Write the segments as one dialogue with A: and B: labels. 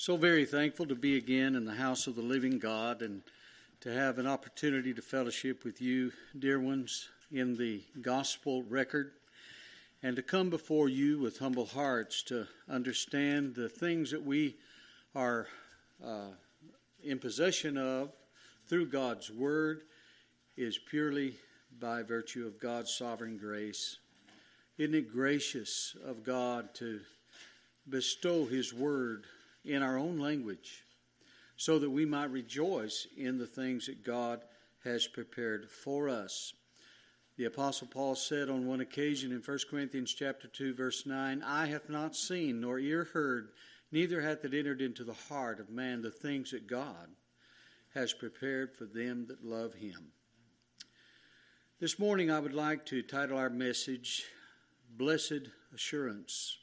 A: So very thankful to be again in the house of the living God and to have an opportunity to fellowship with you, dear ones, in the gospel record, and to come before you with humble hearts to understand the things that we are uh, in possession of through God's word is purely by virtue of God's sovereign grace. Isn't it gracious of God to bestow His word in our own language so that we might rejoice in the things that God has prepared for us. The apostle Paul said on one occasion in 1 Corinthians chapter 2 verse 9, I have not seen nor ear heard, neither hath it entered into the heart of man the things that God has prepared for them that love him. This morning I would like to title our message Blessed Assurance.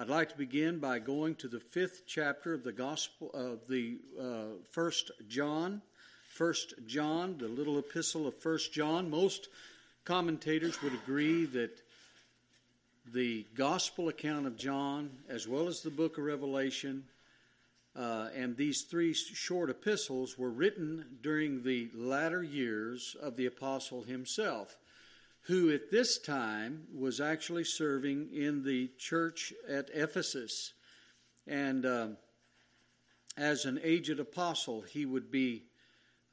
A: I'd like to begin by going to the fifth chapter of the Gospel of the uh, First John, First John, the little epistle of First John. Most commentators would agree that the Gospel account of John, as well as the Book of Revelation, uh, and these three short epistles were written during the latter years of the apostle himself who at this time was actually serving in the church at Ephesus. And um, as an aged apostle, he would be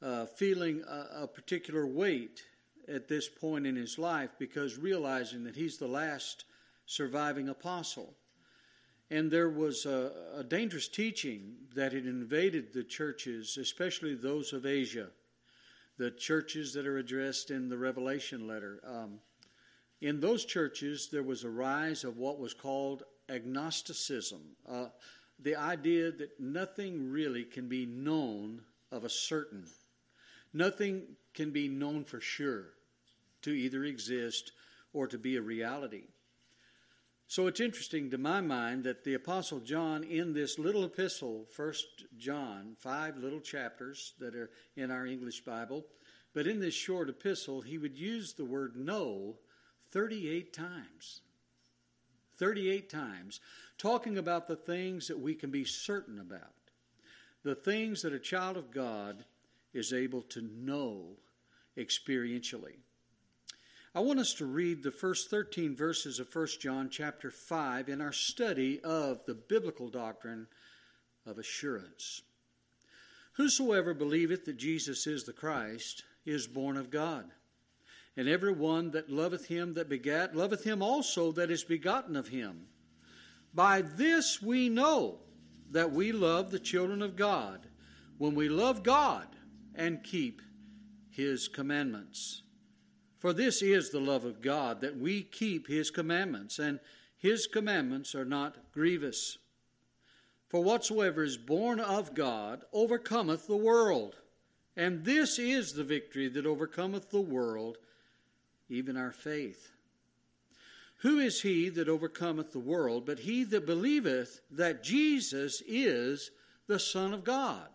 A: uh, feeling a, a particular weight at this point in his life because realizing that he's the last surviving apostle. And there was a, a dangerous teaching that had invaded the churches, especially those of Asia the churches that are addressed in the Revelation letter. Um, in those churches, there was a rise of what was called agnosticism uh, the idea that nothing really can be known of a certain, nothing can be known for sure to either exist or to be a reality. So it's interesting to my mind that the Apostle John, in this little epistle, First John, five little chapters that are in our English Bible, but in this short epistle, he would use the word know 38 times. 38 times, talking about the things that we can be certain about, the things that a child of God is able to know experientially. I want us to read the first 13 verses of 1 John chapter 5 in our study of the biblical doctrine of assurance. Whosoever believeth that Jesus is the Christ is born of God. And every one that loveth him that begat loveth him also that is begotten of him. By this we know that we love the children of God, when we love God and keep his commandments. For this is the love of God, that we keep His commandments, and His commandments are not grievous. For whatsoever is born of God overcometh the world. And this is the victory that overcometh the world, even our faith. Who is he that overcometh the world but he that believeth that Jesus is the Son of God?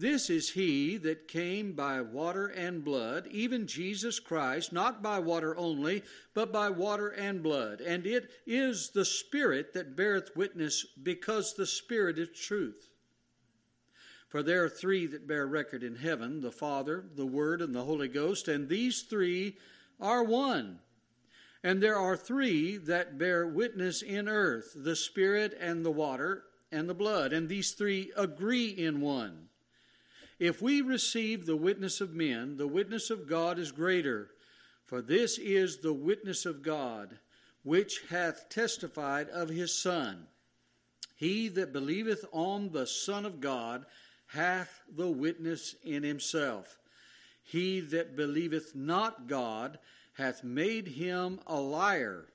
A: This is he that came by water and blood, even Jesus Christ, not by water only, but by water and blood. And it is the Spirit that beareth witness, because the Spirit is truth. For there are three that bear record in heaven the Father, the Word, and the Holy Ghost, and these three are one. And there are three that bear witness in earth the Spirit, and the water, and the blood, and these three agree in one. If we receive the witness of men, the witness of God is greater. For this is the witness of God, which hath testified of his Son. He that believeth on the Son of God hath the witness in himself. He that believeth not God hath made him a liar,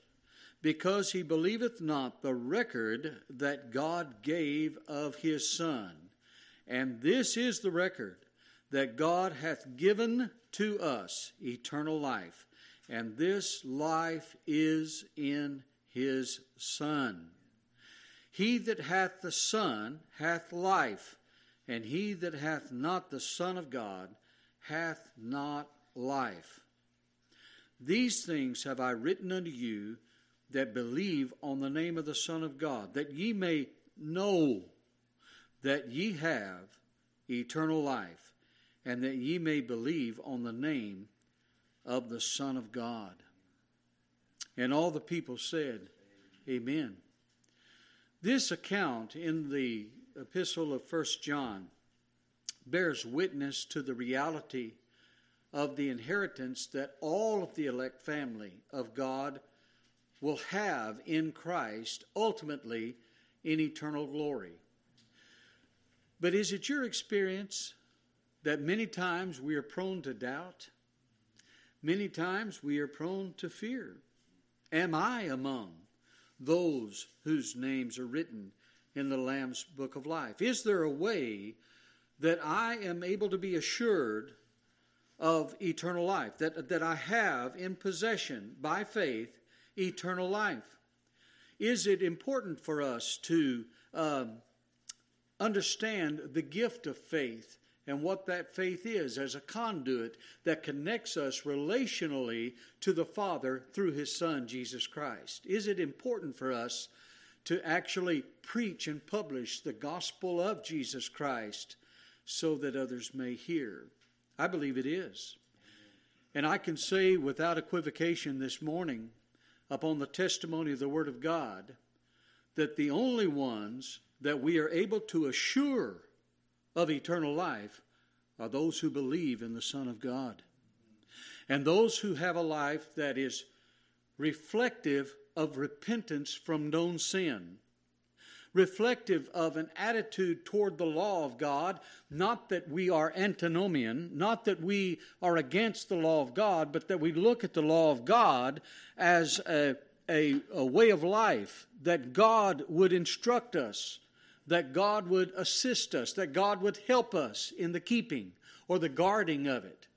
A: because he believeth not the record that God gave of his Son. And this is the record that God hath given to us eternal life, and this life is in his Son. He that hath the Son hath life, and he that hath not the Son of God hath not life. These things have I written unto you that believe on the name of the Son of God, that ye may know that ye have eternal life, and that ye may believe on the name of the Son of God. And all the people said, Amen. This account in the epistle of First John bears witness to the reality of the inheritance that all of the elect family of God will have in Christ, ultimately in eternal glory. But is it your experience that many times we are prone to doubt? Many times we are prone to fear. Am I among those whose names are written in the Lamb's book of life? Is there a way that I am able to be assured of eternal life, that, that I have in possession by faith eternal life? Is it important for us to um, understand the gift of faith and what that faith is as a conduit that connects us relationally to the Father through His Son, Jesus Christ? Is it important for us to actually preach and publish the gospel of Jesus Christ so that others may hear? I believe it is. And I can say without equivocation this morning, upon the testimony of the Word of God, that the only ones that we are able to assure of eternal life are those who believe in the Son of God. And those who have a life that is reflective of repentance from known sin, reflective of an attitude toward the law of God, not that we are antinomian, not that we are against the law of God, but that we look at the law of God as a, a, a way of life that God would instruct us that God would assist us, that God would help us in the keeping or the guarding of it.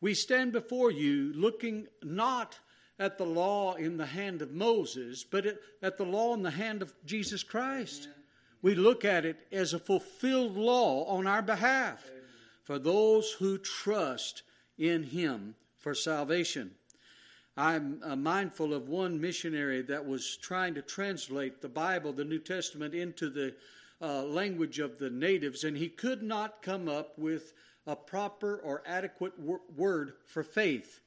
A: We stand before you looking not at the law in the hand of Moses, but at, the law in the hand of Jesus Christ. Amen. We look at it as a fulfilled law on our behalf Amen. for those who trust in Him for salvation. I'm uh, mindful of one missionary that was trying to translate the Bible, the New Testament, into the uh, language of the natives, and he could not come up with a proper or adequate wor- word for faith.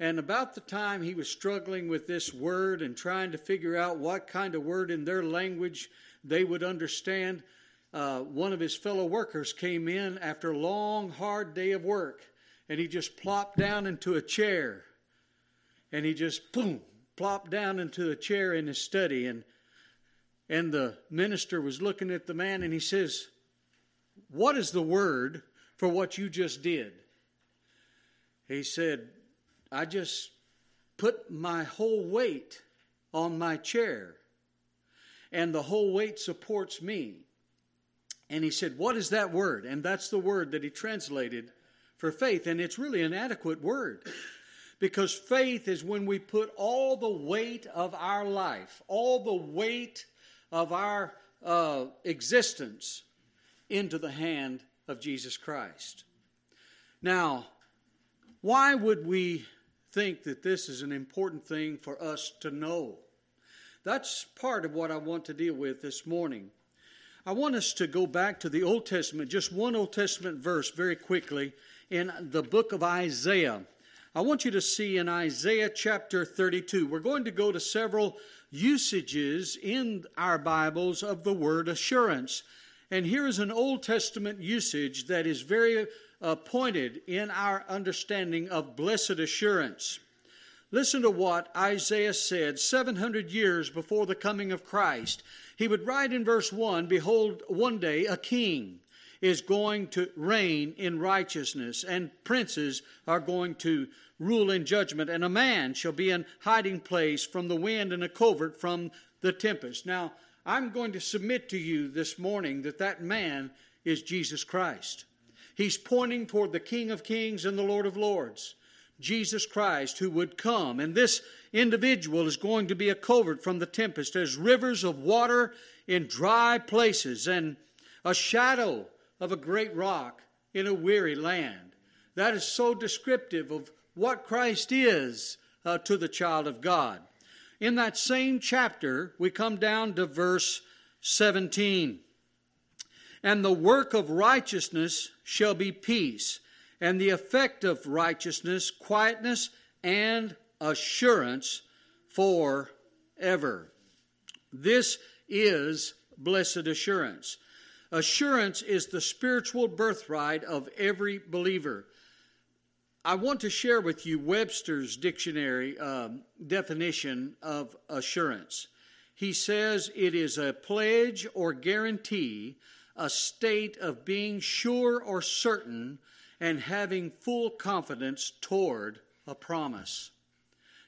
A: And about the time he was struggling with this word and trying to figure out what kind of word in their language they would understand, uh, one of his fellow workers came in after a long, hard day of work, and he just plopped down into a chair and he just boom plopped down into a chair in his study and and the minister was looking at the man and he says what is the word for what you just did he said i just put my whole weight on my chair and the whole weight supports me and he said what is that word and that's the word that he translated for faith and it's really an adequate word because faith is when we put all the weight of our life, all the weight of our uh, existence into the hand of Jesus Christ. Now, why would we think that this is an important thing for us to know? That's part of what I want to deal with this morning. I want us to go back to the Old Testament, just one Old Testament verse very quickly in the book of Isaiah. I want you to see in Isaiah chapter 32. We're going to go to several usages in our Bibles of the word assurance. And here is an Old Testament usage that is very uh, pointed in our understanding of blessed assurance. Listen to what Isaiah said 700 years before the coming of Christ. He would write in verse 1 Behold, one day a king is going to reign in righteousness, and princes are going to rule in judgment, and a man shall be in hiding place from the wind and a covert from the tempest. Now, I'm going to submit to you this morning that that man is Jesus Christ. He's pointing toward the King of Kings and the Lord of Lords, Jesus Christ, who would come. And this individual is going to be a covert from the tempest as rivers of water in dry places and a shadow of a great rock in a weary land. That is so descriptive of what Christ is uh, to the child of God. In that same chapter, we come down to verse 17. And the work of righteousness shall be peace, and the effect of righteousness, quietness and assurance for ever. This is blessed assurance. Assurance is the spiritual birthright of every believer. I want to share with you Webster's dictionary um, definition of assurance. He says it is a pledge or guarantee, a state of being sure or certain, and having full confidence toward a promise.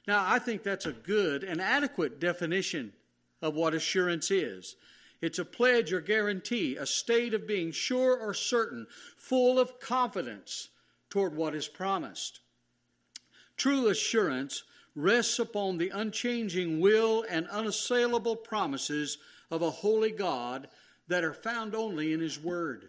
A: Now, I think that's a good and adequate definition of what assurance is. It's a pledge or guarantee, a state of being sure or certain, full of confidence toward what is promised. True assurance rests upon the unchanging will and unassailable promises of a holy God that are found only in His Word.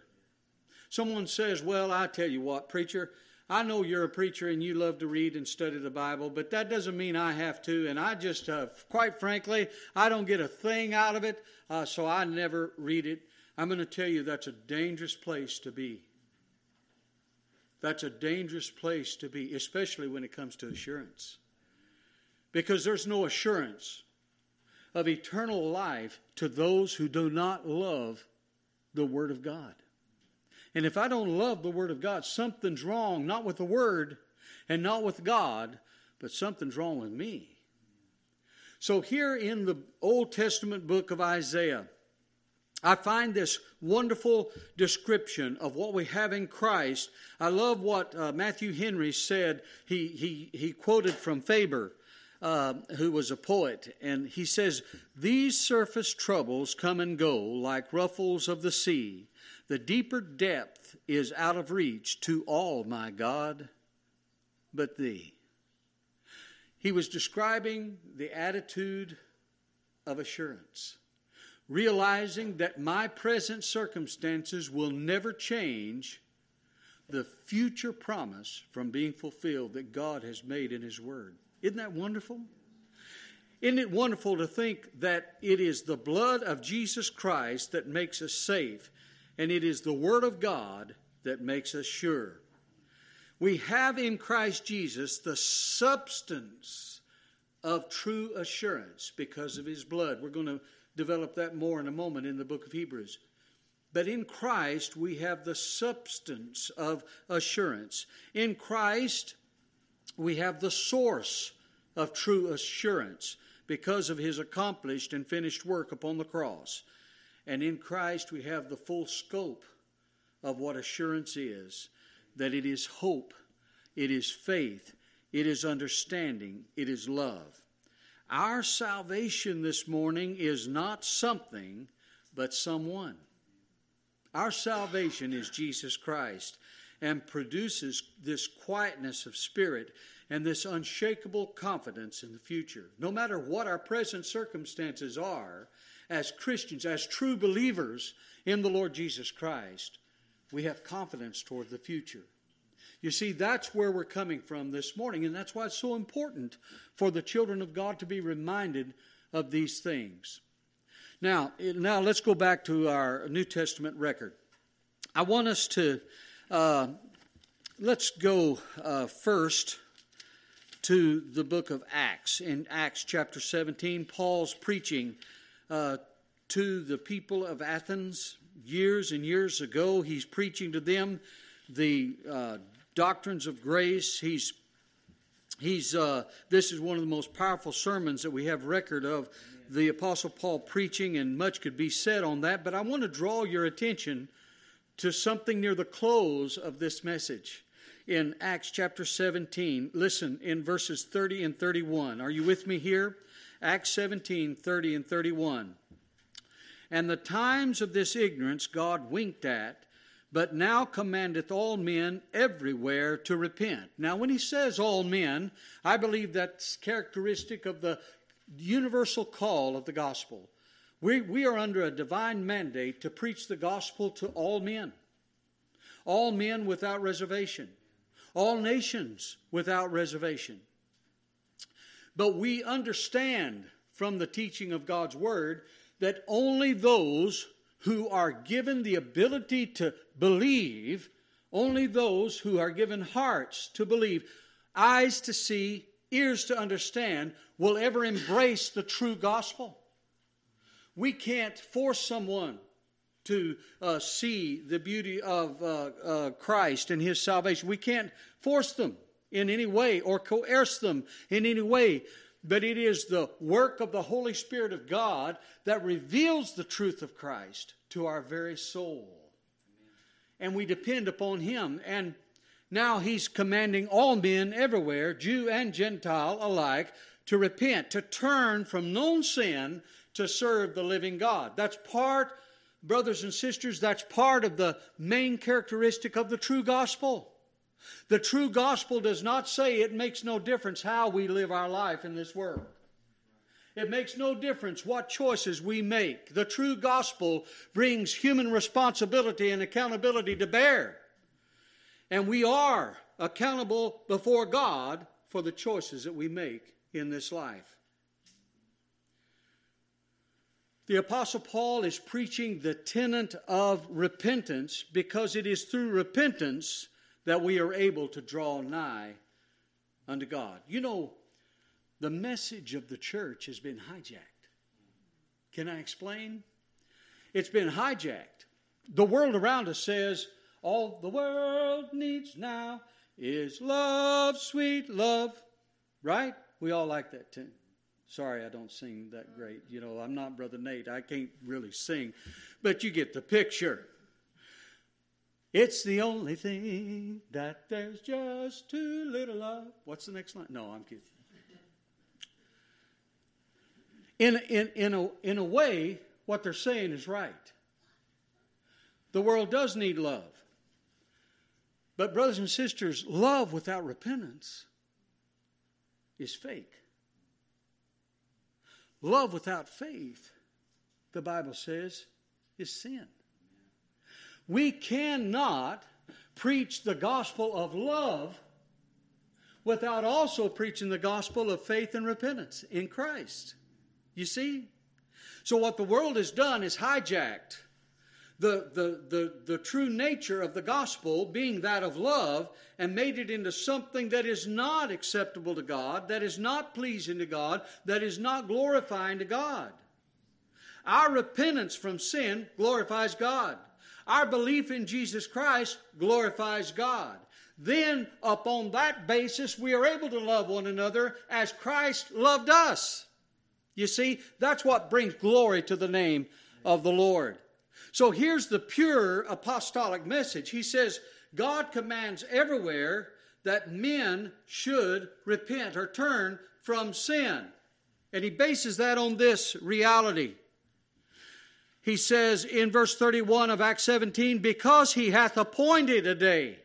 A: Someone says, Well, I tell you what, preacher, I know you're a preacher and you love to read and study the Bible, but that doesn't mean I have to. And I just, uh, quite frankly, I don't get a thing out of it, uh, so I never read it. I'm going to tell you that's a dangerous place to be. That's a dangerous place to be, especially when it comes to assurance. Because there's no assurance of eternal life to those who do not love the Word of God. And if I don't love the Word of God, something's wrong, not with the Word and not with God, but something's wrong with me. So, here in the Old Testament book of Isaiah, I find this wonderful description of what we have in Christ. I love what uh, Matthew Henry said. He, he, he quoted from Faber. Uh, who was a poet, and he says, These surface troubles come and go like ruffles of the sea. The deeper depth is out of reach to all, my God, but thee. He was describing the attitude of assurance, realizing that my present circumstances will never change the future promise from being fulfilled that God has made in His Word. Isn't that wonderful? Isn't it wonderful to think that it is the blood of Jesus Christ that makes us safe, and it is the Word of God that makes us sure? We have in Christ Jesus the substance of true assurance because of His blood. We're going to develop that more in a moment in the book of Hebrews. But in Christ, we have the substance of assurance. In Christ, we have the source of true assurance because of his accomplished and finished work upon the cross. And in Christ, we have the full scope of what assurance is that it is hope, it is faith, it is understanding, it is love. Our salvation this morning is not something, but someone. Our salvation is Jesus Christ and produces this quietness of spirit and this unshakable confidence in the future. No matter what our present circumstances are, as Christians, as true believers in the Lord Jesus Christ, we have confidence toward the future. You see, that's where we're coming from this morning, and that's why it's so important for the children of God to be reminded of these things. Now, now let's go back to our New Testament record. I want us to uh, let's go uh, first to the book of Acts. In Acts chapter 17, Paul's preaching uh, to the people of Athens years and years ago. He's preaching to them the uh, doctrines of grace. He's He's, uh, this is one of the most powerful sermons that we have record of the Apostle Paul preaching, and much could be said on that. But I want to draw your attention to something near the close of this message in Acts chapter 17. Listen in verses 30 and 31. Are you with me here? Acts 17, 30 and 31. And the times of this ignorance God winked at, but now commandeth all men everywhere to repent. Now, when he says all men, I believe that's characteristic of the universal call of the gospel. We, we are under a divine mandate to preach the gospel to all men, all men without reservation, all nations without reservation. But we understand from the teaching of God's word that only those who are given the ability to believe, only those who are given hearts to believe, eyes to see, ears to understand, will ever embrace the true gospel. We can't force someone to uh, see the beauty of uh, uh, Christ and his salvation. We can't force them in any way or coerce them in any way, but it is the work of the Holy Spirit of God that reveals the truth of Christ to our very soul. Amen. And we depend upon him. And now he's commanding all men everywhere, Jew and Gentile alike, to repent, to turn from known sin to serve the living God. That's part, brothers and sisters, that's part of the main characteristic of the true gospel. The true gospel does not say it makes no difference how we live our life in this world. It makes no difference what choices we make. The true gospel brings human responsibility and accountability to bear. And we are accountable before God for the choices that we make in this life. The Apostle Paul is preaching the tenet of repentance because it is through repentance that we are able to draw nigh unto God. You know, the message of the church has been hijacked. Can I explain? It's been hijacked. The world around us says, All the world needs now is love, sweet love. Right? We all like that tune. Sorry, I don't sing that great. You know, I'm not Brother Nate. I can't really sing. But you get the picture. It's the only thing that there's just too little of. What's the next line? No, I'm kidding. In, in, in, a, in a way, what they're saying is right. The world does need love. But, brothers and sisters, love without repentance is fake. Love without faith, the Bible says, is sin. We cannot preach the gospel of love without also preaching the gospel of faith and repentance in Christ. You see? So, what the world has done is hijacked the, the, the, the true nature of the gospel, being that of love, and made it into something that is not acceptable to God, that is not pleasing to God, that is not glorifying to God. Our repentance from sin glorifies God. Our belief in Jesus Christ glorifies God. Then, upon that basis, we are able to love one another as Christ loved us. You see, that's what brings glory to the name of the Lord. So here's the pure apostolic message. He says, God commands everywhere that men should repent or turn from sin. And he bases that on this reality. He says in verse 31 of Acts 17, Because he hath appointed a day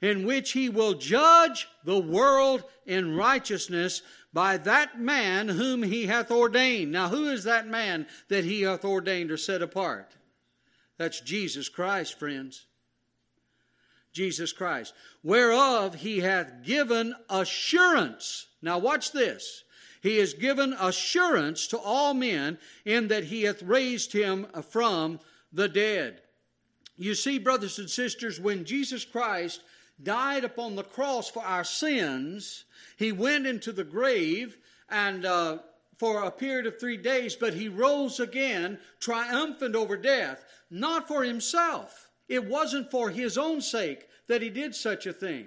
A: in which he will judge the world in righteousness by that man whom he hath ordained. Now, who is that man that he hath ordained or set apart? That's Jesus Christ, friends. Jesus Christ, whereof he hath given assurance. Now, watch this. He has given assurance to all men in that he hath raised him from the dead. You see, brothers and sisters, when Jesus Christ died upon the cross for our sins, he went into the grave and uh, for a period of three days, but he rose again, triumphant over death, not for himself. It wasn't for his own sake that he did such a thing.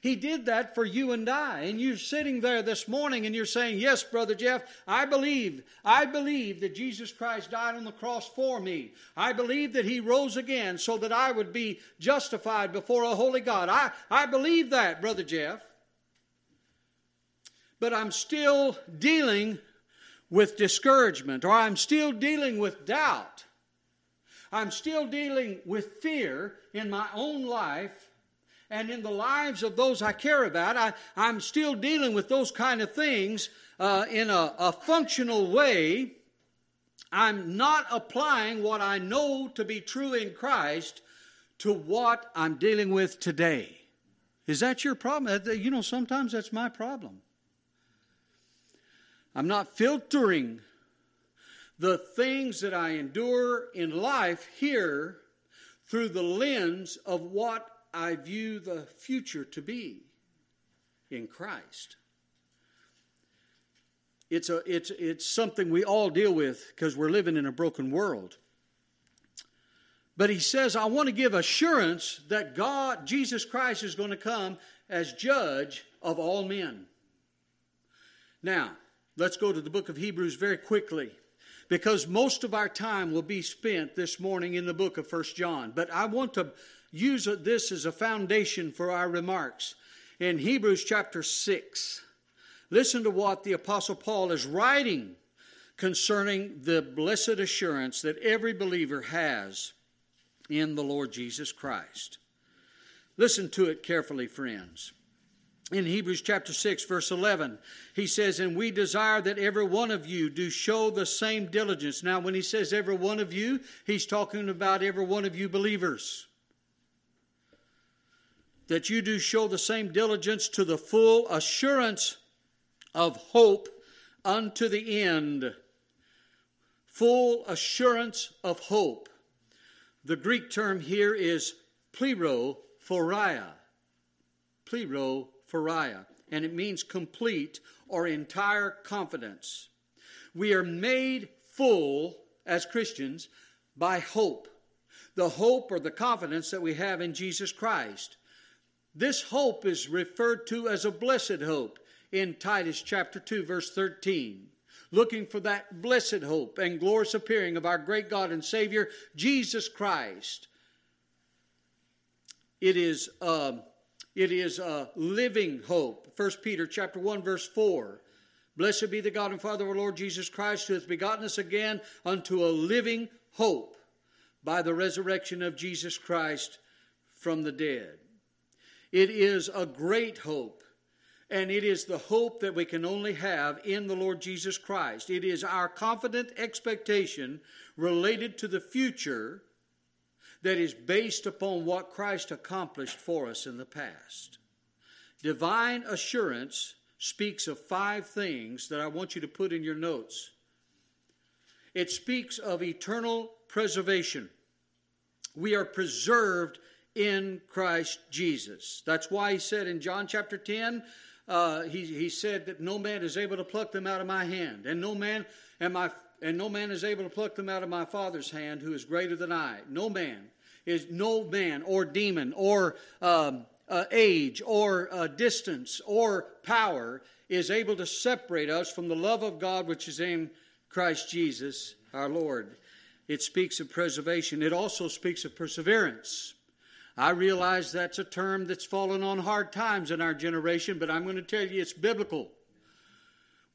A: He did that for you and I. And you're sitting there this morning and you're saying, Yes, Brother Jeff, I believe. I believe that Jesus Christ died on the cross for me. I believe that He rose again so that I would be justified before a holy God. I, I believe that, Brother Jeff. But I'm still dealing with discouragement, or I'm still dealing with doubt. I'm still dealing with fear in my own life and in the lives of those I care about. I, am still dealing with those kind of things uh, in a, a functional way. I'm not applying what I know to be true in Christ to what I'm dealing with today. Is that your problem? Uh, you know, sometimes that's my problem. I'm not filtering the things that I endure in life here through the lens of what I view the future to be in Christ. It's, a, it's, it's something we all deal with because we're living in a broken world. But he says, I want to give assurance that God, Jesus Christ, is going to come as judge of all men. Now, Let's go to the book of Hebrews very quickly because most of our time will be spent this morning in the book of First John. But I want to use this as a foundation for our remarks. In Hebrews chapter 6, listen to what the Apostle Paul is writing concerning the blessed assurance that every believer has in the Lord Jesus Christ. Listen to it carefully, friends in Hebrews chapter 6, verse 11, he says, And we desire that every one of you do show the same diligence. Now, when he says every one of you, he's talking about every one of you believers. That you do show the same diligence to the full assurance of hope unto the end. Full assurance of hope. The Greek term here is plero phoria. Plero pariah, and it means complete or entire confidence. We are made full as Christians by hope, the hope or the confidence that we have in Jesus Christ. This hope is referred to as a blessed hope in Titus chapter 2 verse 13 looking for that blessed hope and glorious appearing of our great God and Savior, Jesus Christ. It is uh, it is a living hope. 1 Peter chapter 1 verse 4. Blessed be the God and Father of our Lord Jesus Christ, who hath begotten us again unto a living hope by the resurrection of Jesus Christ from the dead. It is a great hope, and it is the hope that we can only have in the Lord Jesus Christ. It is our confident expectation related to the future that is based upon what Christ accomplished for us in the past. Divine assurance speaks of five things that I want you to put in your notes. It speaks of eternal preservation. We are preserved in Christ Jesus. That's why he said in John chapter 10, uh, he, he said that no man is able to pluck them out of my hand, and no man am I and no man is able to pluck them out of my Father's hand, who is greater than I. No man is no man or demon or um, uh, age or uh, distance or power is able to separate us from the love of God which is in Christ Jesus our Lord. It speaks of preservation. It also speaks of perseverance. I realize that's a term that's fallen on hard times in our generation, but I'm going to tell you it's biblical.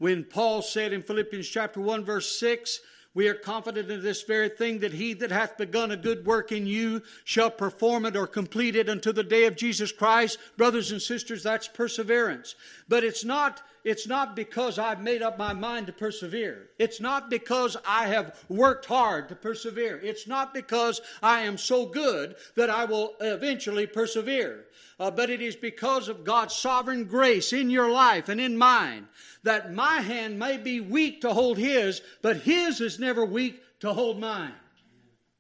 A: When Paul said in Philippians chapter 1 verse 6, we are confident in this very thing that he that hath begun a good work in you shall perform it or complete it until the day of Jesus Christ. Brothers and sisters, that's perseverance. But it's not it's not because I've made up my mind to persevere. It's not because I have worked hard to persevere. It's not because I am so good that I will eventually persevere. Uh, but it is because of God's sovereign grace in your life and in mine that my hand may be weak to hold His, but His is never weak to hold mine.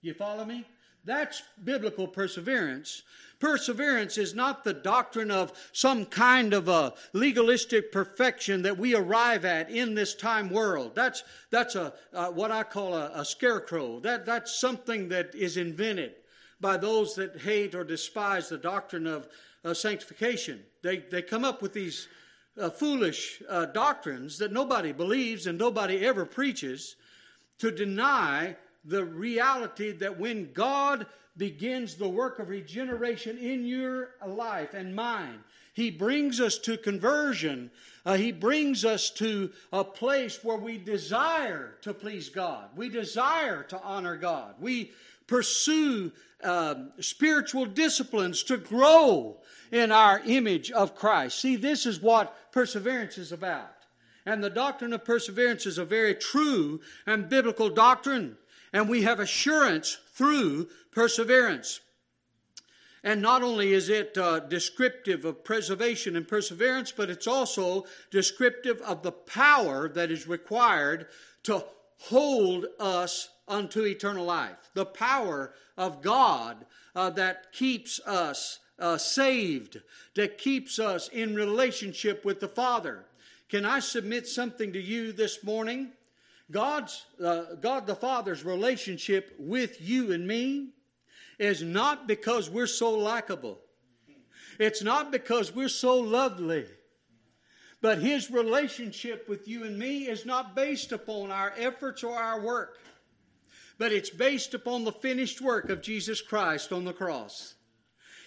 A: You follow me? That's biblical perseverance. Perseverance is not the doctrine of some kind of a legalistic perfection that we arrive at in this time world. That's, that's a, uh, what I call a, a scarecrow. That, that's something that is invented by those that hate or despise the doctrine of uh, sanctification. They, they come up with these uh, foolish uh, doctrines that nobody believes and nobody ever preaches to deny the reality that when God begins the work of regeneration in your life and mine. He brings us to conversion. Uh, he brings us to a place where we desire to please God. We desire to honor God. We pursue uh, spiritual disciplines to grow in our image of Christ. See, this is what perseverance is about. And the doctrine of perseverance is a very true and biblical doctrine and we have assurance through perseverance. And not only is it uh, descriptive of preservation and perseverance, but it's also descriptive of the power that is required to hold us unto eternal life. The power of God uh, that keeps us uh, saved, that keeps us in relationship with the Father. Can I submit something to you this morning? God's, uh, God the Father's relationship with you and me is not because we're so likable. It's not because we're so lovely. But His relationship with you and me is not based upon our efforts or our work, but it's based upon the finished work of Jesus Christ on the cross.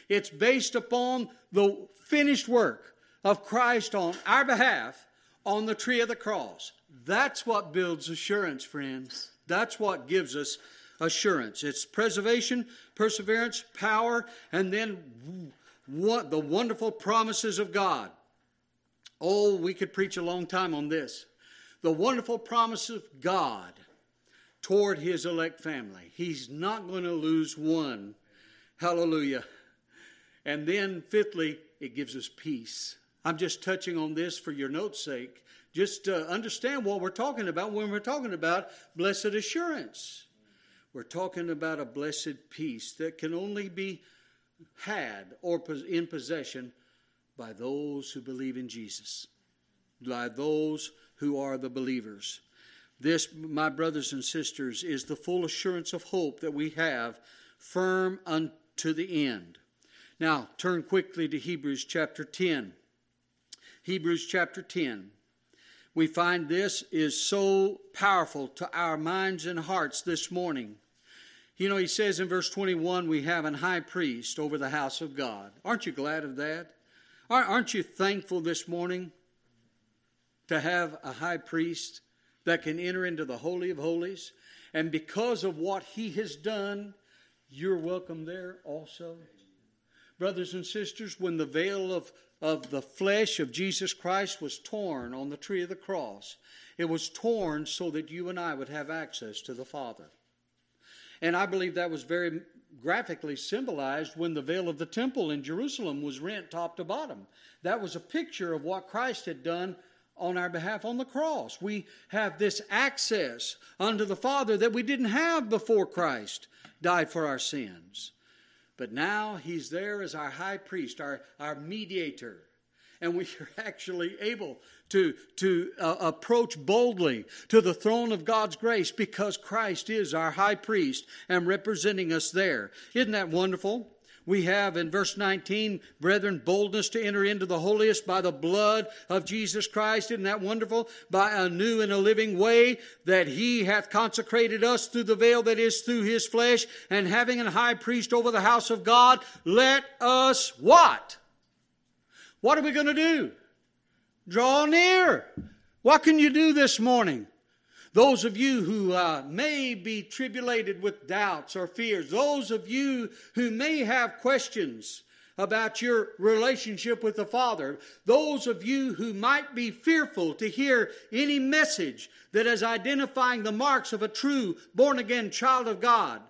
A: It's based upon the finished work of Christ on our behalf on the tree of the cross. That's what builds assurance, friends. That's what gives us assurance. It's preservation, perseverance, power, and then what the wonderful promises of God. Oh, we could preach a long time on this. The wonderful promise of God toward his elect family. He's not going to lose one. Hallelujah. And then, fifthly, it gives us peace. I'm just touching on this for your note's sake. Just uh, understand what we're talking about when we're talking about blessed assurance. We're talking about a blessed peace that can only be had or in possession by those who believe in Jesus, by those who are the believers. This, my brothers and sisters, is the full assurance of hope that we have, firm unto the end. Now, turn quickly to Hebrews chapter 10. Hebrews chapter 10. We find this is so powerful to our minds and hearts this morning. You know, he says in verse 21 we have an high priest over the house of God. Aren't you glad of that? Aren't you thankful this morning to have a high priest that can enter into the Holy of Holies? And because of what he has done, you're welcome there also brothers and sisters, when the veil of, of the flesh of Jesus Christ was torn on the tree of the cross, it was torn so that you and I would have access to the Father. And I believe that was very graphically symbolized when the veil of the temple in Jerusalem was rent top to bottom. That was a picture of what Christ had done on our behalf on the cross. We have this access unto the Father that we didn't have before Christ died for our sins. But now he's there as our high priest, our, our mediator. And we are actually able to, to uh, approach boldly to the throne of God's grace because Christ is our high priest and representing us there. Isn't that wonderful? we have in verse 19, brethren, boldness to enter into the holiest by the blood of Jesus Christ. Isn't that wonderful? By a new and a living way that he hath consecrated us through the veil that is through his flesh, and having an high priest over the house of God, let us what? What are we going to do? Draw near. What can you do this morning? Those of you who uh, may be tribulated with doubts or fears, those of you who may have questions about your relationship with the Father, those of you who might be fearful to hear any message that is identifying the marks of a true born again child of God,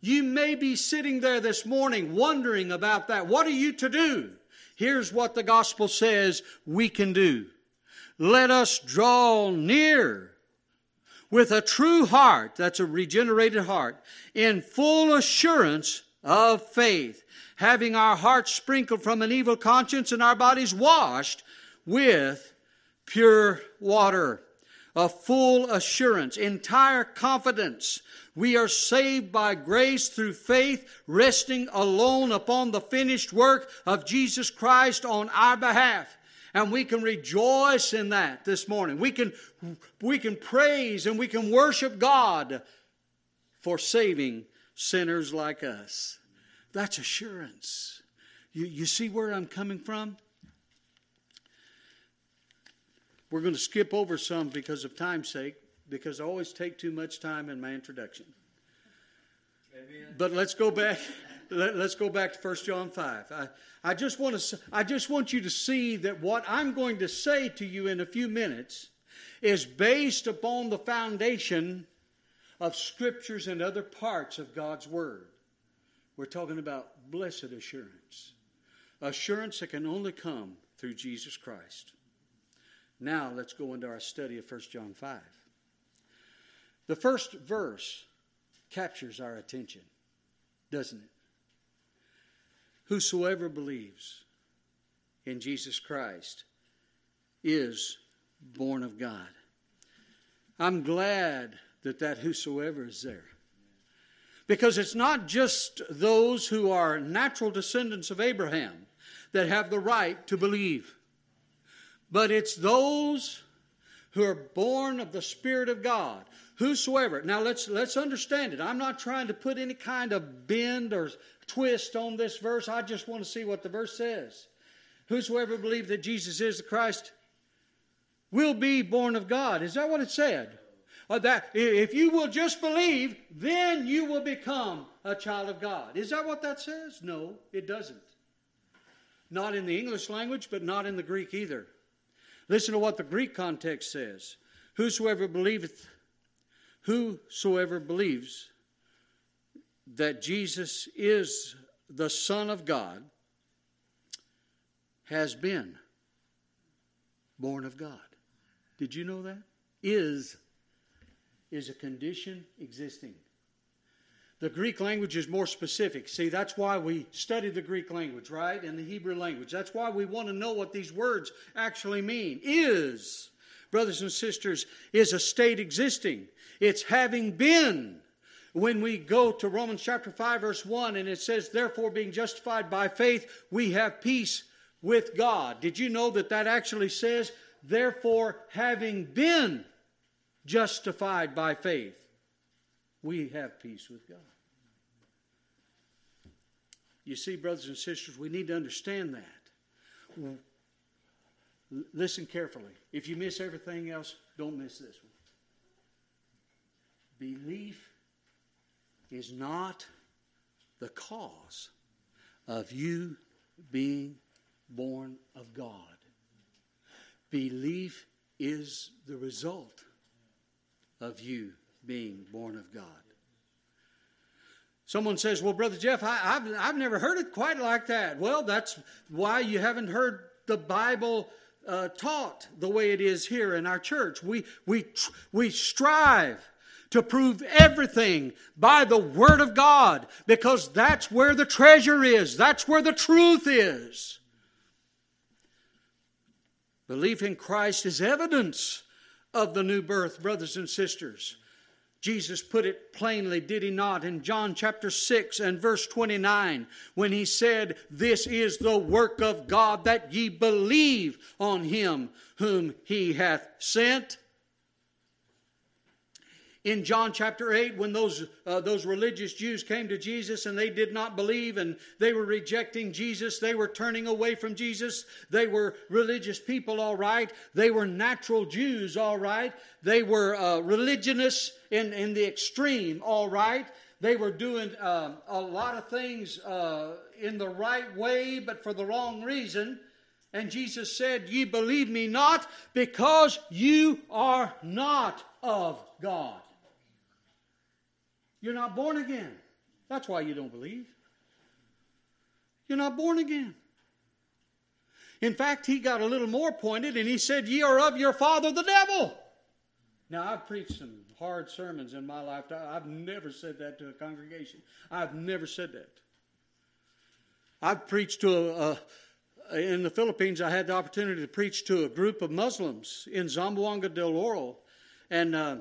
A: you may be sitting there this morning wondering about that. What are you to do? Here's what the gospel says we can do. Let us draw near with a true heart, that's a regenerated heart, in full assurance of faith, having our hearts sprinkled from an evil conscience and our bodies washed with pure water. A full assurance, entire confidence. We are saved by grace through faith, resting alone upon the finished work of Jesus Christ on our behalf. And we can rejoice in that this morning. We can, we can praise and we can worship God for saving sinners like us. That's assurance. You, you see where I'm coming from? We're going to skip over some because of time's sake, because I always take too much time in my introduction. Amen. But let's go back. Let, us go back to 1 John 5. I, I, just want to, I just want you to see that what I'm going to say to you in a few minutes is based upon the foundation of scriptures and other parts of God's Word. We're talking about blessed assurance, assurance that can only come through Jesus Christ. Now let's go into our study of 1 John 5. The first verse captures our attention, doesn't it? Whosoever believes in Jesus Christ is born of God. I'm glad that that whosoever is there. Because it's not just those who are natural descendants of Abraham that have the right to believe, but it's those who are born of the Spirit of God. Whosoever. Now let's let's understand it. I'm not trying to put any kind of bend or twist on this verse. I just want to see what the verse says. Whosoever believes that Jesus is the Christ will be born of God. Is that what it said? Uh, that if you will just believe, then you will become a child of God. Is that what that says? No, it doesn't. Not in the English language, but not in the Greek either. Listen to what the Greek context says. Whosoever believeth, whosoever believes that Jesus is the Son of God has been born of God. Did you know that? Is is a condition existing. The Greek language is more specific. See, that's why we study the Greek language, right? And the Hebrew language. That's why we want to know what these words actually mean. Is, brothers and sisters, is a state existing. It's having been when we go to Romans chapter 5, verse 1, and it says, Therefore, being justified by faith, we have peace with God. Did you know that that actually says, Therefore, having been justified by faith, we have peace with God? You see, brothers and sisters, we need to understand that. Listen carefully. If you miss everything else, don't miss this one. Belief is not the cause of you being born of God. Belief is the result of you being born of God. Someone says, Well, Brother Jeff, I, have I've never heard it quite like that. Well, that's why you haven't heard the Bible uh, taught the way it is here in our church. We, we, we strive to prove everything by the Word of God because that's where the treasure is, that's where the truth is. Belief in Christ is evidence of the new birth, brothers and sisters. Jesus put it plainly, did he not, in John chapter 6 and verse 29, when he said, This is the work of God that ye believe on him whom he hath sent in John chapter 8 when those, uh, those religious Jews came to Jesus and they did not believe and they were rejecting Jesus. They were turning away from Jesus. They were religious people, all right. They were natural Jews, all right. They were uh, religionists in, in the extreme, all right. They were doing um, a lot of things uh, in the right way, but for the wrong reason. And Jesus said, Ye believe me not because you are not of God. You're not born again. That's why you don't believe. You're not born again. In fact, he got a little more pointed and he said, Ye are of your father the devil. Now, I've preached some hard sermons in my lifetime. I've never said that to a congregation. I've never said that. I've preached to a, a in the Philippines, I had the opportunity to preach to a group of Muslims in Zamboanga del Oro. And uh,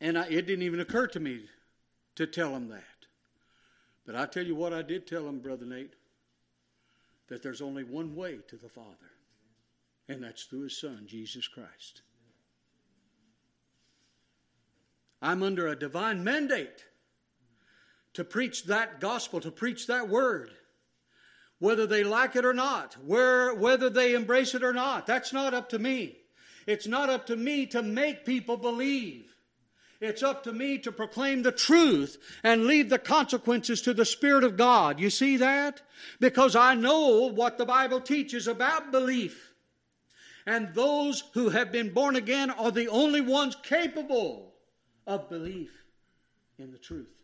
A: and I, it didn't even occur to me to tell him that. But I tell you what, I did tell him, Brother Nate, that there's only one way to the Father, and that's through his Son, Jesus Christ. I'm under a divine mandate to preach that gospel, to preach that word, whether they like it or not, where, whether they embrace it or not. That's not up to me. It's not up to me to make people believe. It's up to me to proclaim the truth and leave the consequences to the Spirit of God. You see that? Because I know what the Bible teaches about belief. And those who have been born again are the only ones capable of belief in the truth.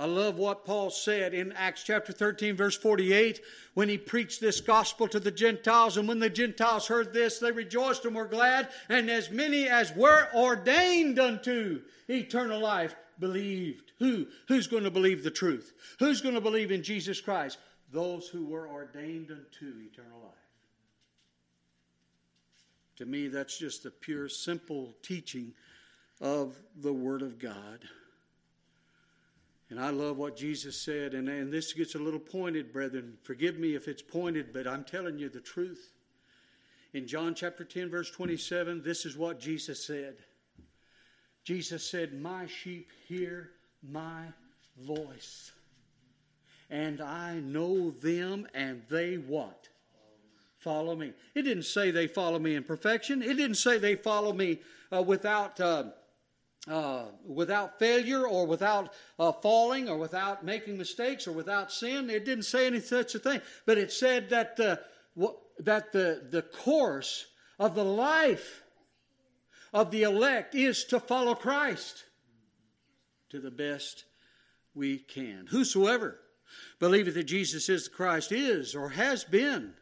A: I love what Paul said in Acts chapter 13, verse 48, when he preached this gospel to the Gentiles. And when the Gentiles heard this, they rejoiced and were glad. And as many as were ordained unto eternal life believed. Who? Who's going to believe the truth? Who's going to believe in Jesus Christ? Those who were ordained unto eternal life. To me, that's just the pure, simple teaching of the Word of God. And I love what Jesus said. And, and this gets a little pointed, brethren. Forgive me if it's pointed, but I'm telling you the truth. In John chapter 10, verse 27, this is what Jesus said Jesus said, My sheep hear my voice, and I know them, and they what? Follow me. It didn't say they follow me in perfection. It didn't say they follow me uh, without uh, uh, without failure or without uh, falling or without making mistakes or without sin. It didn't say any such a thing, but it said that the, uh, that the, the course of the life of the elect is to follow Christ to the best we can. Whosoever believeth that Jesus is the Christ is or has been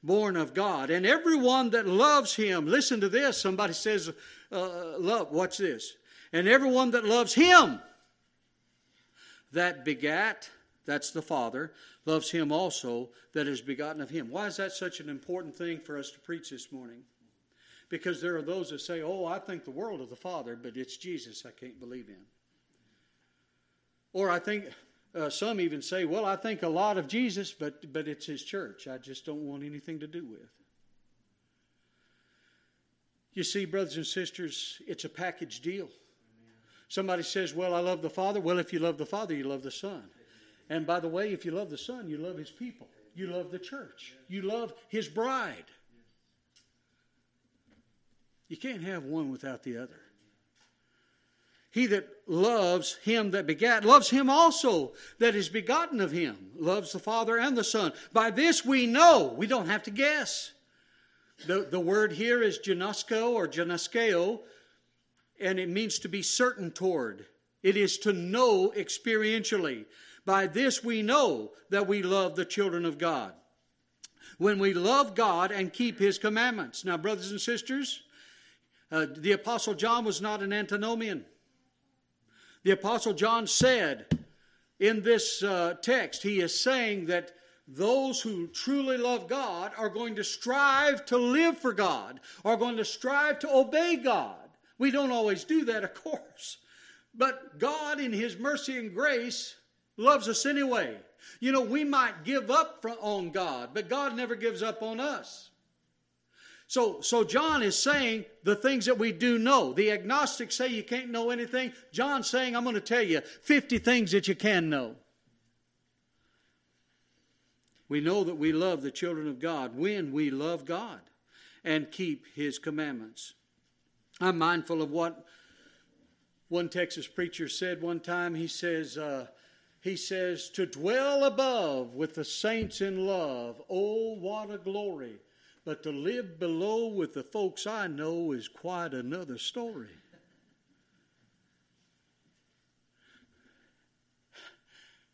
A: born of God. And everyone that loves him, listen to this. Somebody says, uh, uh love, watch this and everyone that loves him that begat, that's the Father, loves him also that is begotten of him. Why is that such an important thing for us to preach this morning? Because there are those that say, Oh, I think the world of the Father, but it's Jesus I can't believe in. Or I think uh, some even say, Well, I think a lot of Jesus, but, but it's his church. I just don't want anything to do with. You see, brothers and sisters, it's a package deal. Somebody says, Well, I love the Father. Well, if you love the Father, you love the Son. And by the way, if you love the Son, you love His people. You love the church. You love His bride. You can't have one without the other. He that loves him that begat loves him also that is begotten of him, loves the Father and the Son. By this we know, we don't have to guess. The, the word here is genosko or genoskeo, and it means to be certain toward. It is to know experientially. By this we know that we love the children of God. When we love God and keep His commandments. Now, brothers and sisters, uh, the Apostle John was not an antinomian. The Apostle John said in this uh, text, he is saying that those who truly love God are going to strive to live for God, are going to strive to obey God. We don't always do that, of course. But God, in His mercy and grace, loves us anyway. You know, we might give up on God, but God never gives up on us. So, so John is saying the things that we do know. The agnostics say you can't know anything. John's saying, I'm going to tell you 50 things that you can know. We know that we love the children of God when we love God and keep His commandments. I'm mindful of what one Texas preacher said one time. He says, uh, he says, to dwell above with the saints in love, oh, what a glory. But to live below with the folks I know is quite another story.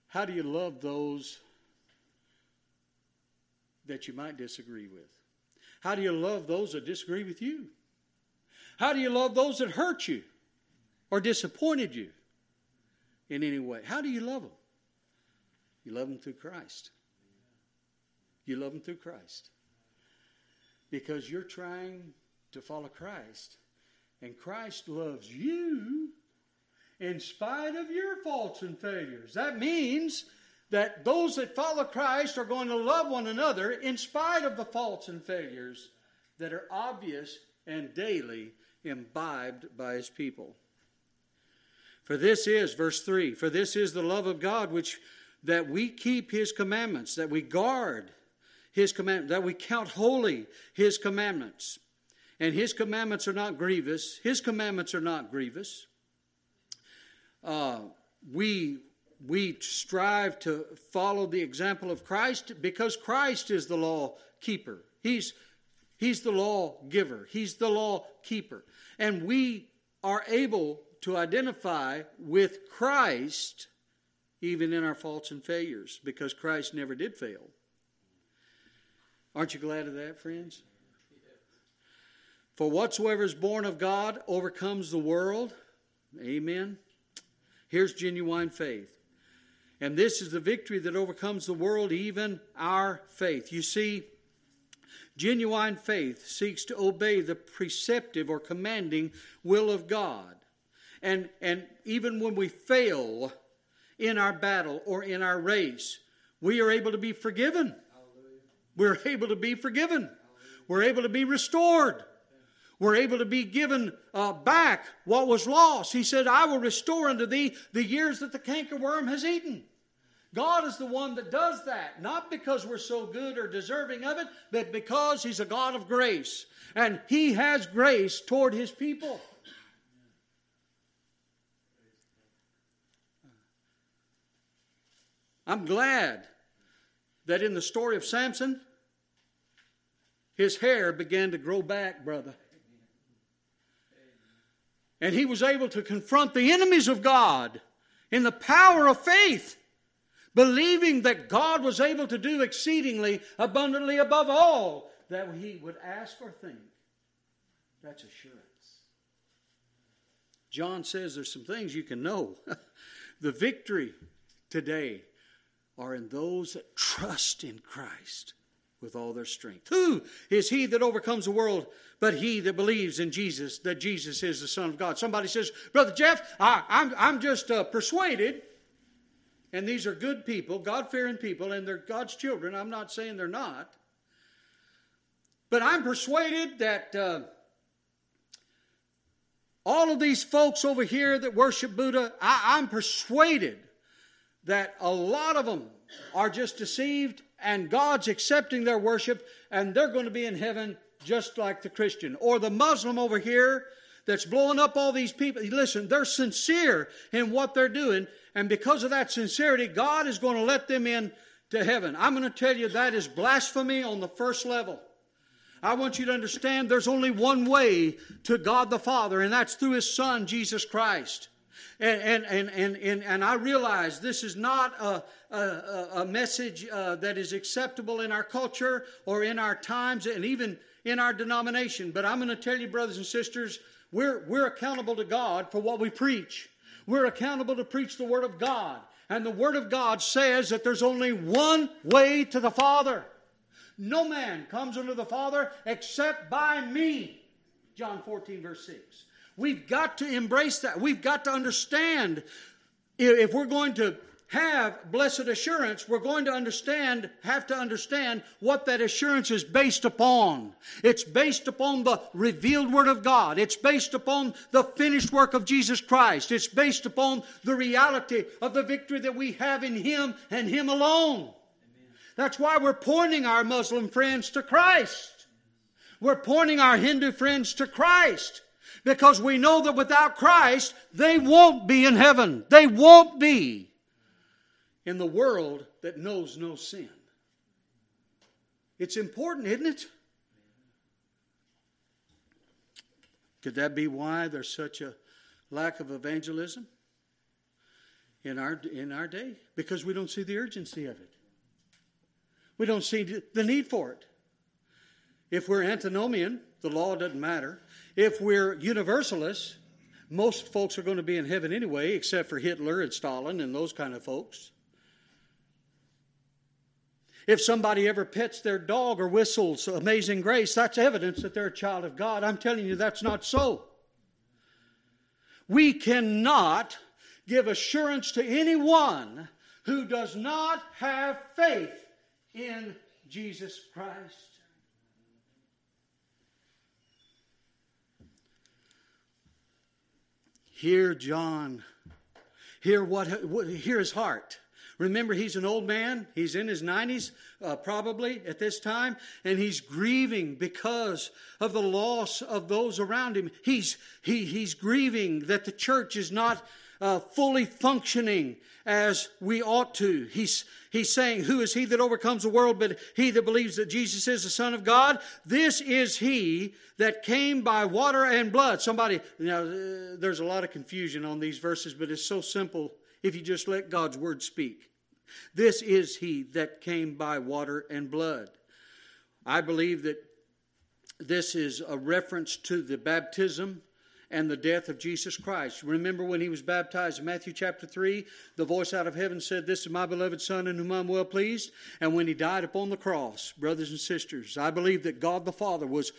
A: How do you love those that you might disagree with? How do you love those that disagree with you? How do you love those that hurt you or disappointed you in any way? How do you love them? You love them through Christ. You love them through Christ. Because you're trying to follow Christ, and Christ loves you in spite of your faults and failures. That means that those that follow Christ are going to love one another in spite of the faults and failures that are obvious and daily imbibed by his people. For this is, verse 3, for this is the love of God which that we keep his commandments, that we guard his commandments, that we count holy his commandments. And his commandments are not grievous. His commandments are not grievous. Uh, we we strive to follow the example of Christ because Christ is the law keeper. He's He's the law giver, He's the law keeper. And we are able to identify with Christ even in our faults and failures because Christ never did fail. Aren't you glad of that, friends? For whatsoever is born of God overcomes the world. Amen. Here's genuine faith. And this is the victory that overcomes the world, even our faith. You see, Genuine faith seeks to obey the preceptive or commanding will of God. And, and even when we fail in our battle or in our race, we are able to be forgiven. We're able to be forgiven. We're able to be restored. We're able to be given uh, back what was lost. He said, I will restore unto thee the years that the cankerworm has eaten. God is the one that does that, not because we're so good or deserving of it, but because He's a God of grace. And He has grace toward His people. I'm glad that in the story of Samson, his hair began to grow back, brother. And he was able to confront the enemies of God in the power of faith believing that God was able to do exceedingly abundantly above all that he would ask or think. That's assurance. John says there's some things you can know. the victory today are in those that trust in Christ with all their strength. Who is he that overcomes the world but he that believes in Jesus, that Jesus is the Son of God? Somebody says, Brother Jeff, I, am I'm, I'm just uh, persuaded and these are good people, God fearing people, and they're God's children. I'm not saying they're not. But I'm persuaded that uh, all of these folks over here that worship Buddha, I, I'm persuaded that a lot of them are just deceived and God's accepting their worship and they're going to be in heaven just like the Christian. Or the Muslim over here that's blowing up all these people. Listen, they're sincere in what they're doing and because of that sincerity, God is going to let them in to heaven. I'm going to tell you that is blasphemy on the first level. I want you to understand there's only one way to God the Father, and that's through His Son, Jesus Christ. And, and, and, and, and, I realize this is not a, a, a message uh, that is acceptable in our culture or in our times and even in our denomination, but I'm going to tell you, brothers and sisters, we're, we're accountable to God for what we preach. We're accountable to preach the Word of God. And the Word of God says that there's only one way to the Father. No man comes unto the Father except by me. John 14, verse 6. We've got to embrace that. We've got to understand if we're going to have blessed assurance, we're going to understand, have to understand what that assurance is based upon. It's based upon the revealed Word of God. It's based upon the finished work of Jesus Christ. It's based upon the reality of the victory that we have in Him and Him alone. Amen. That's why we're pointing our Muslim friends to Christ. We're pointing our Hindu friends to Christ because we know that without Christ, they won't be in heaven. They won't be in the world that knows no sin. It's important, isn't it? Could that be why there's such a lack of evangelism in our, in our day? Because we don't see the urgency of it. We don't see the need for it. If we're antinomian, the law doesn't matter. If we're universalists, most folks are going to be in heaven anyway, except for Hitler and Stalin and those kind of folks. If somebody ever pets their dog or whistles Amazing Grace, that's evidence that they're a child of God. I'm telling you, that's not so. We cannot give assurance to anyone who does not have faith in Jesus Christ. Hear John. Hear what hear his heart. Remember, he's an old man. He's in his 90s, uh, probably at this time, and he's grieving because of the loss of those around him. He's, he, he's grieving that the church is not uh, fully functioning as we ought to. He's, he's saying, Who is he that overcomes the world but he that believes that Jesus is the Son of God? This is he that came by water and blood. Somebody, now, uh, there's a lot of confusion on these verses, but it's so simple if you just let God's word speak. This is he that came by water and blood. I believe that this is a reference to the baptism and the death of Jesus Christ. Remember when he was baptized in Matthew chapter 3, the voice out of heaven said, This is my beloved Son in whom I'm well pleased. And when he died upon the cross, brothers and sisters, I believe that God the Father was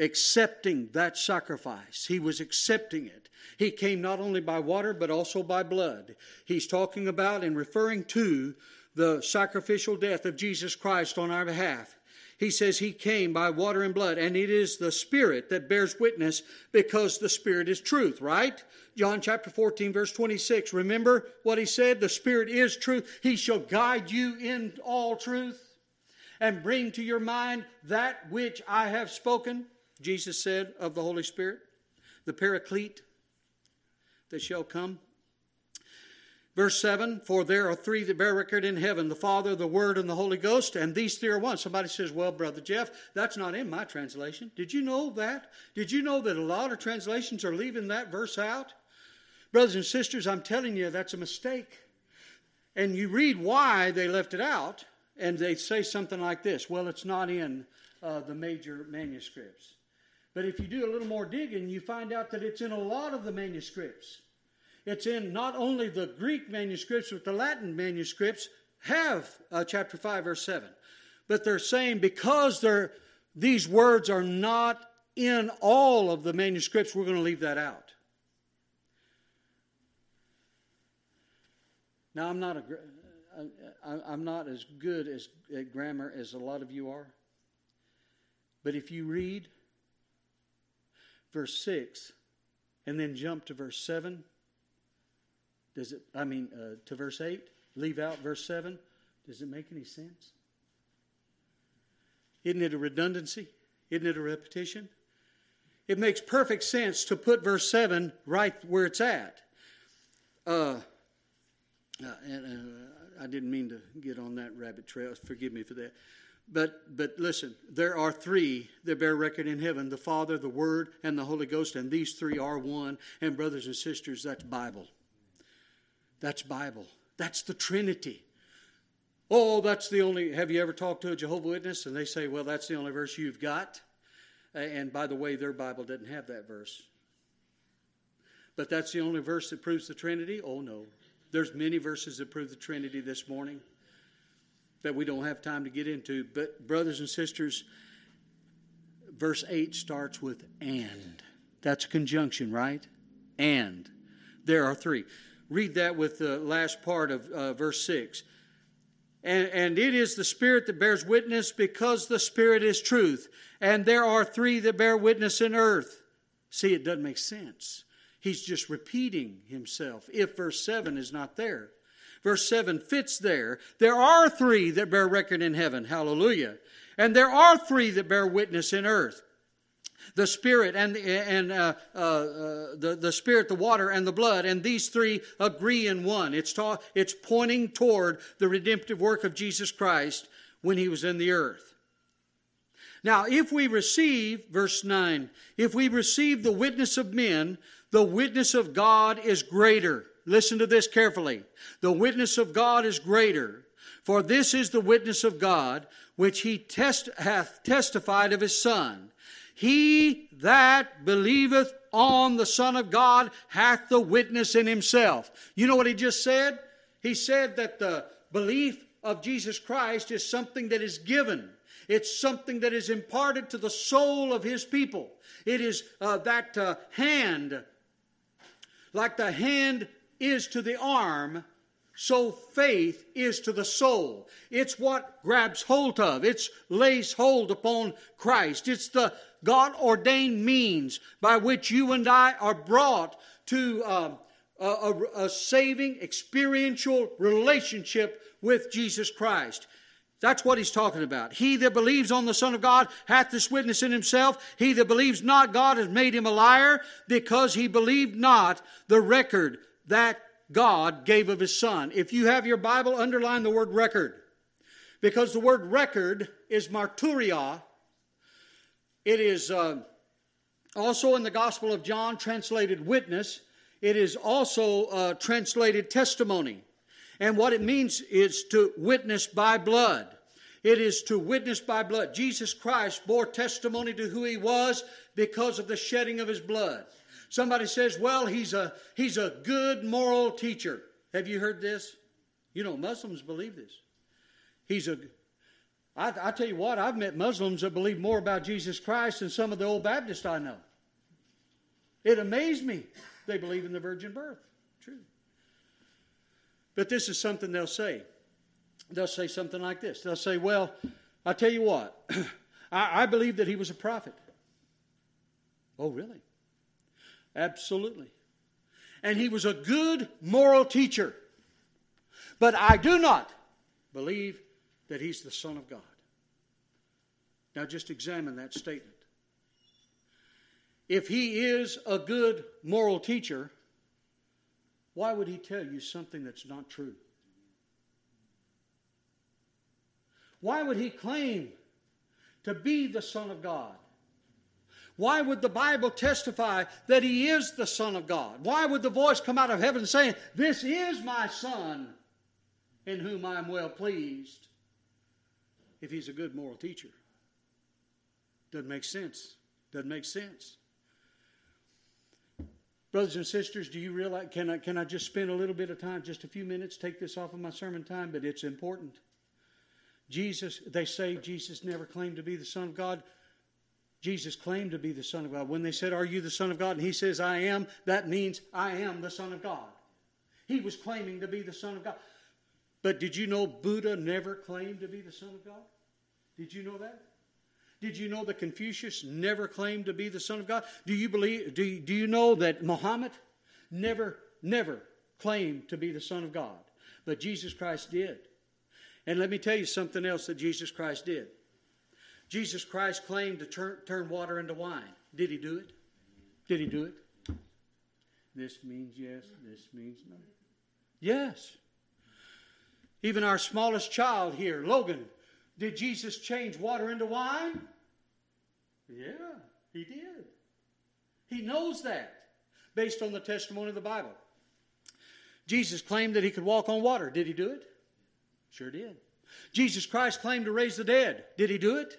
A: accepting that sacrifice, he was accepting it. He came not only by water, but also by blood. He's talking about and referring to the sacrificial death of Jesus Christ on our behalf. He says he came by water and blood, and it is the Spirit that bears witness because the Spirit is truth, right? John chapter 14, verse 26. Remember what he said? The Spirit is truth. He shall guide you in all truth and bring to your mind that which I have spoken, Jesus said of the Holy Spirit, the Paraclete, that shall come. Verse 7 For there are three that bear record in heaven the Father, the Word, and the Holy Ghost, and these three are one. Somebody says, Well, Brother Jeff, that's not in my translation. Did you know that? Did you know that a lot of translations are leaving that verse out? Brothers and sisters, I'm telling you, that's a mistake. And you read why they left it out, and they say something like this Well, it's not in uh, the major manuscripts. But if you do a little more digging, you find out that it's in a lot of the manuscripts. It's in not only the Greek manuscripts, but the Latin manuscripts have uh, chapter 5, verse 7. But they're saying because they're, these words are not in all of the manuscripts, we're going to leave that out. Now, I'm not, a, I'm not as good as, at grammar as a lot of you are, but if you read verse 6 and then jump to verse 7, does it, I mean, uh, to verse 8, leave out verse 7? Does it make any sense? Isn't it a redundancy? Isn't it a repetition? It makes perfect sense to put verse 7 right where it's at. Uh, uh, and, uh, I didn't mean to get on that rabbit trail. Forgive me for that. But but listen, there are three that bear record in heaven: the Father, the Word, and the Holy Ghost. And these three are one. And brothers and sisters, that's Bible. That's Bible. That's the Trinity. Oh, that's the only. Have you ever talked to a Jehovah Witness and they say, "Well, that's the only verse you've got." And by the way, their Bible didn't have that verse. But that's the only verse that proves the Trinity. Oh no, there's many verses that prove the Trinity this morning that we don't have time to get into. But brothers and sisters, verse eight starts with "and." That's a conjunction, right? And there are three read that with the last part of uh, verse 6. And, and it is the Spirit that bears witness because the Spirit is truth. And there are three that bear witness in earth. See, it doesn't make sense. He's just repeating himself if verse 7 is not there. Verse 7 fits there. There are three that bear record in heaven. Hallelujah. And there are three that bear witness in earth the spirit and and uh, uh, uh, the the spirit, the water, and the blood, and these three agree in one. It's ta- it's pointing toward the redemptive work of Jesus Christ when He was in the earth. Now, if we receive verse nine, if we receive the witness of men, the witness of God is greater. Listen to this carefully. The witness of God is greater, for this is the witness of God which He test- hath testified of His Son. He that believeth on the Son of God hath the witness in himself. You know what he just said? He said that the belief of Jesus Christ is something that is given. It's something that is imparted to the soul of his people. It is uh, that uh, hand, like the hand is to the arm, so faith is to the soul. It's what grabs hold of, it's lays hold upon Christ. It's the God ordained means by which you and I are brought to uh, a, a, a saving, experiential relationship with Jesus Christ. That's what he's talking about. He that believes on the Son of God hath this witness in himself. He that believes not God has made him a liar because he believed not the record that God gave of his Son. If you have your Bible, underline the word record because the word record is marturia it is uh, also in the Gospel of John translated witness. It is also uh, translated testimony. And what it means is to witness by blood. It is to witness by blood. Jesus Christ bore testimony to who he was because of the shedding of his blood. Somebody says, "Well, he's a he's a good moral teacher." Have you heard this? You know Muslims believe this. He's a I, I tell you what, I've met Muslims that believe more about Jesus Christ than some of the old Baptists I know. It amazed me. They believe in the virgin birth. True. But this is something they'll say. They'll say something like this. They'll say, Well, I tell you what, I, I believe that he was a prophet. Oh, really? Absolutely. And he was a good moral teacher. But I do not believe that he's the Son of God. Now just examine that statement. If he is a good moral teacher, why would he tell you something that's not true? Why would he claim to be the Son of God? Why would the Bible testify that he is the Son of God? Why would the voice come out of heaven saying, This is my Son in whom I am well pleased? if he's a good moral teacher? Doesn't make sense. Doesn't make sense. Brothers and sisters, do you realize? Can I, can I just spend a little bit of time, just a few minutes, take this off of my sermon time? But it's important. Jesus, they say Jesus never claimed to be the Son of God. Jesus claimed to be the Son of God. When they said, Are you the Son of God? And he says, I am, that means I am the Son of God. He was claiming to be the Son of God. But did you know Buddha never claimed to be the Son of God? Did you know that? Did you know that Confucius never claimed to be the Son of God? Do you believe, do you, do you know that Muhammad never, never claimed to be the Son of God? But Jesus Christ did. And let me tell you something else that Jesus Christ did. Jesus Christ claimed to turn, turn water into wine. Did he do it? Did he do it? This means yes, this means no. Yes. Even our smallest child here, Logan, did Jesus change water into wine? Yeah, he did. He knows that based on the testimony of the Bible. Jesus claimed that he could walk on water. Did he do it? Sure did. Jesus Christ claimed to raise the dead. Did he do it?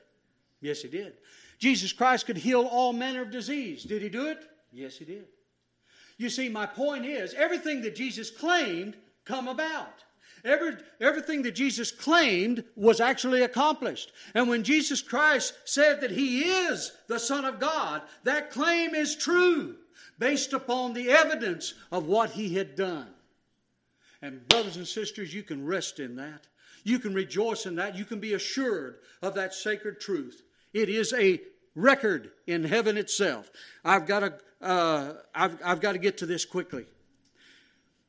A: Yes, he did. Jesus Christ could heal all manner of disease. Did he do it? Yes, he did. You see, my point is everything that Jesus claimed come about. Every, everything that Jesus claimed was actually accomplished. And when Jesus Christ said that he is the Son of God, that claim is true based upon the evidence of what he had done. And, brothers and sisters, you can rest in that. You can rejoice in that. You can be assured of that sacred truth. It is a record in heaven itself. I've got to, uh, I've, I've got to get to this quickly.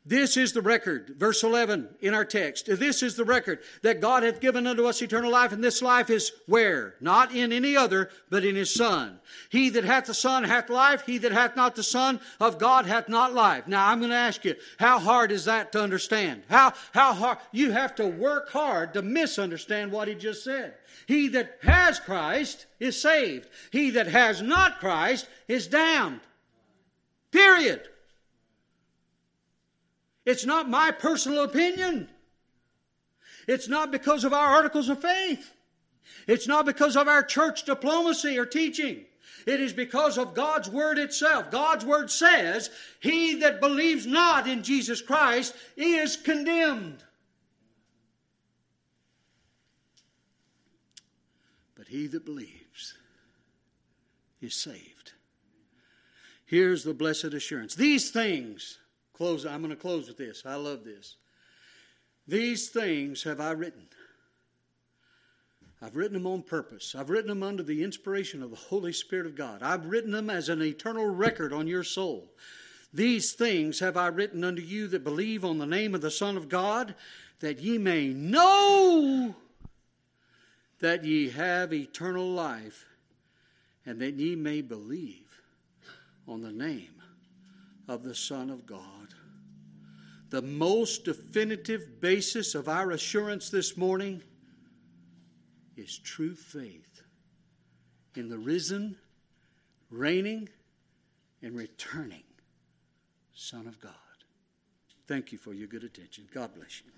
A: This is the record, verse 11 in our text. This is the record that God hath given unto us eternal life, and this life is where? Not in any other, but in His Son. He that hath the Son hath life, he that hath not the Son of God hath not life. Now I'm going to ask you, how hard is that to understand? How, how hard? You have to work hard to misunderstand what He just said. He that has Christ is saved, he that has not Christ is damned. Period. It's not my personal opinion. It's not because of our articles of faith. It's not because of our church diplomacy or teaching. It is because of God's Word itself. God's Word says, He that believes not in Jesus Christ is condemned. But he that believes is saved. Here's the blessed assurance. These things Close, I'm going to close with this. I love this. These things have I written. I've written them on purpose. I've written them under the inspiration of the Holy Spirit of God. I've written them as an eternal record on your soul. These things have I written unto you that believe on the name of the Son of God, that ye may know that ye have eternal life, and that ye may believe on the name of the Son of God the most definitive basis of our assurance this morning is true faith in the risen, reigning, and returning Son of God. Thank you for your good attention. God bless you.